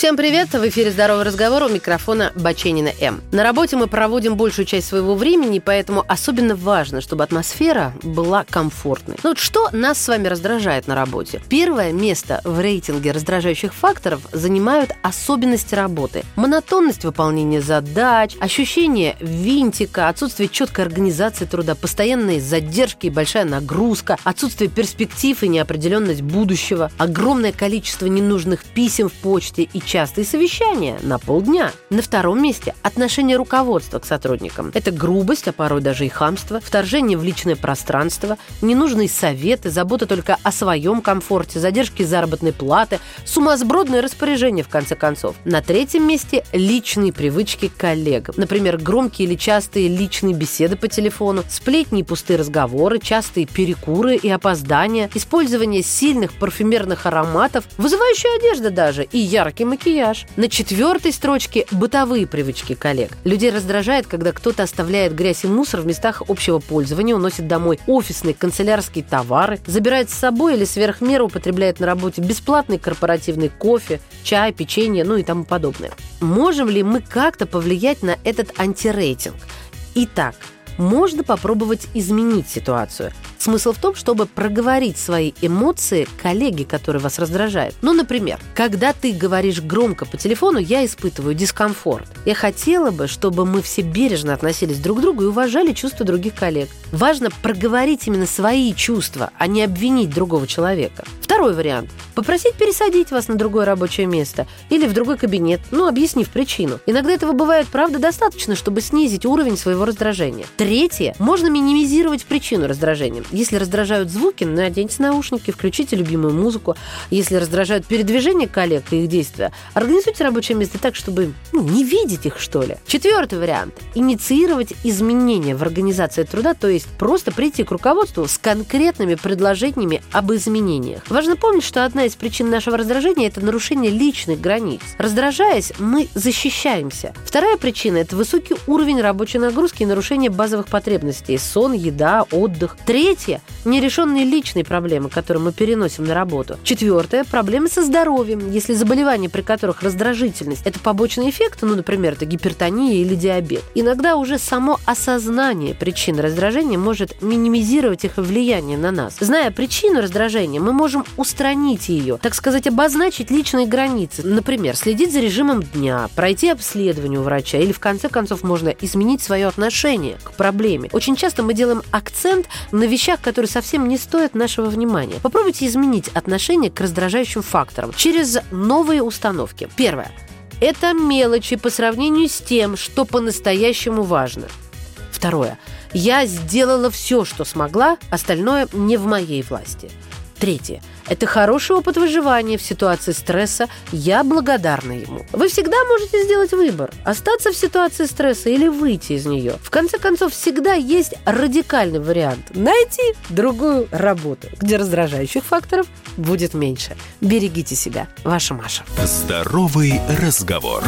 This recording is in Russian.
Всем привет! В эфире «Здоровый разговор» у микрофона Баченина М. На работе мы проводим большую часть своего времени, поэтому особенно важно, чтобы атмосфера была комфортной. Ну вот что нас с вами раздражает на работе? Первое место в рейтинге раздражающих факторов занимают особенности работы. Монотонность выполнения задач, ощущение винтика, отсутствие четкой организации труда, постоянные задержки и большая нагрузка, отсутствие перспектив и неопределенность будущего, огромное количество ненужных писем в почте и частые совещания на полдня. На втором месте отношение руководства к сотрудникам. Это грубость, а порой даже и хамство, вторжение в личное пространство, ненужные советы, забота только о своем комфорте, задержки заработной платы, сумасбродное распоряжение, в конце концов. На третьем месте личные привычки к коллегам. Например, громкие или частые личные беседы по телефону, сплетни и пустые разговоры, частые перекуры и опоздания, использование сильных парфюмерных ароматов, вызывающая одежда даже и яркий макияж макияж. На четвертой строчке бытовые привычки коллег. Людей раздражает, когда кто-то оставляет грязь и мусор в местах общего пользования, уносит домой офисные, канцелярские товары, забирает с собой или сверх меры употребляет на работе бесплатный корпоративный кофе, чай, печенье, ну и тому подобное. Можем ли мы как-то повлиять на этот антирейтинг? Итак, можно попробовать изменить ситуацию. Смысл в том, чтобы проговорить свои эмоции коллеге, который вас раздражает. Ну, например, когда ты говоришь громко по телефону, я испытываю дискомфорт. Я хотела бы, чтобы мы все бережно относились друг к другу и уважали чувства других коллег. Важно проговорить именно свои чувства, а не обвинить другого человека. Второй вариант – попросить пересадить вас на другое рабочее место или в другой кабинет, ну, объяснив причину. Иногда этого бывает, правда, достаточно, чтобы снизить уровень своего раздражения. Третье – можно минимизировать причину раздражения. Если раздражают звуки, наденьте наушники, включите любимую музыку. Если раздражают передвижение коллег и их действия, организуйте рабочее место так, чтобы ну, не видеть их, что ли. Четвертый вариант – инициировать изменения в организации труда, то есть просто прийти к руководству с конкретными предложениями об изменениях. Важно помнить, что одна из причин нашего раздражения – это нарушение личных границ. Раздражаясь, мы защищаемся. Вторая причина – это высокий уровень рабочей нагрузки и нарушение базовых потребностей – сон, еда, отдых. Третья Третье – нерешенные личные проблемы, которые мы переносим на работу. Четвертое – проблемы со здоровьем. Если заболевания, при которых раздражительность – это побочный эффект, ну, например, это гипертония или диабет, иногда уже само осознание причин раздражения может минимизировать их влияние на нас. Зная причину раздражения, мы можем устранить ее, так сказать, обозначить личные границы. Например, следить за режимом дня, пройти обследование у врача или, в конце концов, можно изменить свое отношение к проблеме. Очень часто мы делаем акцент на вещах, вещах, которые совсем не стоят нашего внимания. Попробуйте изменить отношение к раздражающим факторам через новые установки. Первое. Это мелочи по сравнению с тем, что по-настоящему важно. Второе. Я сделала все, что смогла, остальное не в моей власти. Третье. Это хороший опыт выживания в ситуации стресса. Я благодарна ему. Вы всегда можете сделать выбор. Остаться в ситуации стресса или выйти из нее. В конце концов, всегда есть радикальный вариант. Найти другую работу, где раздражающих факторов будет меньше. Берегите себя. Ваша Маша. Здоровый разговор.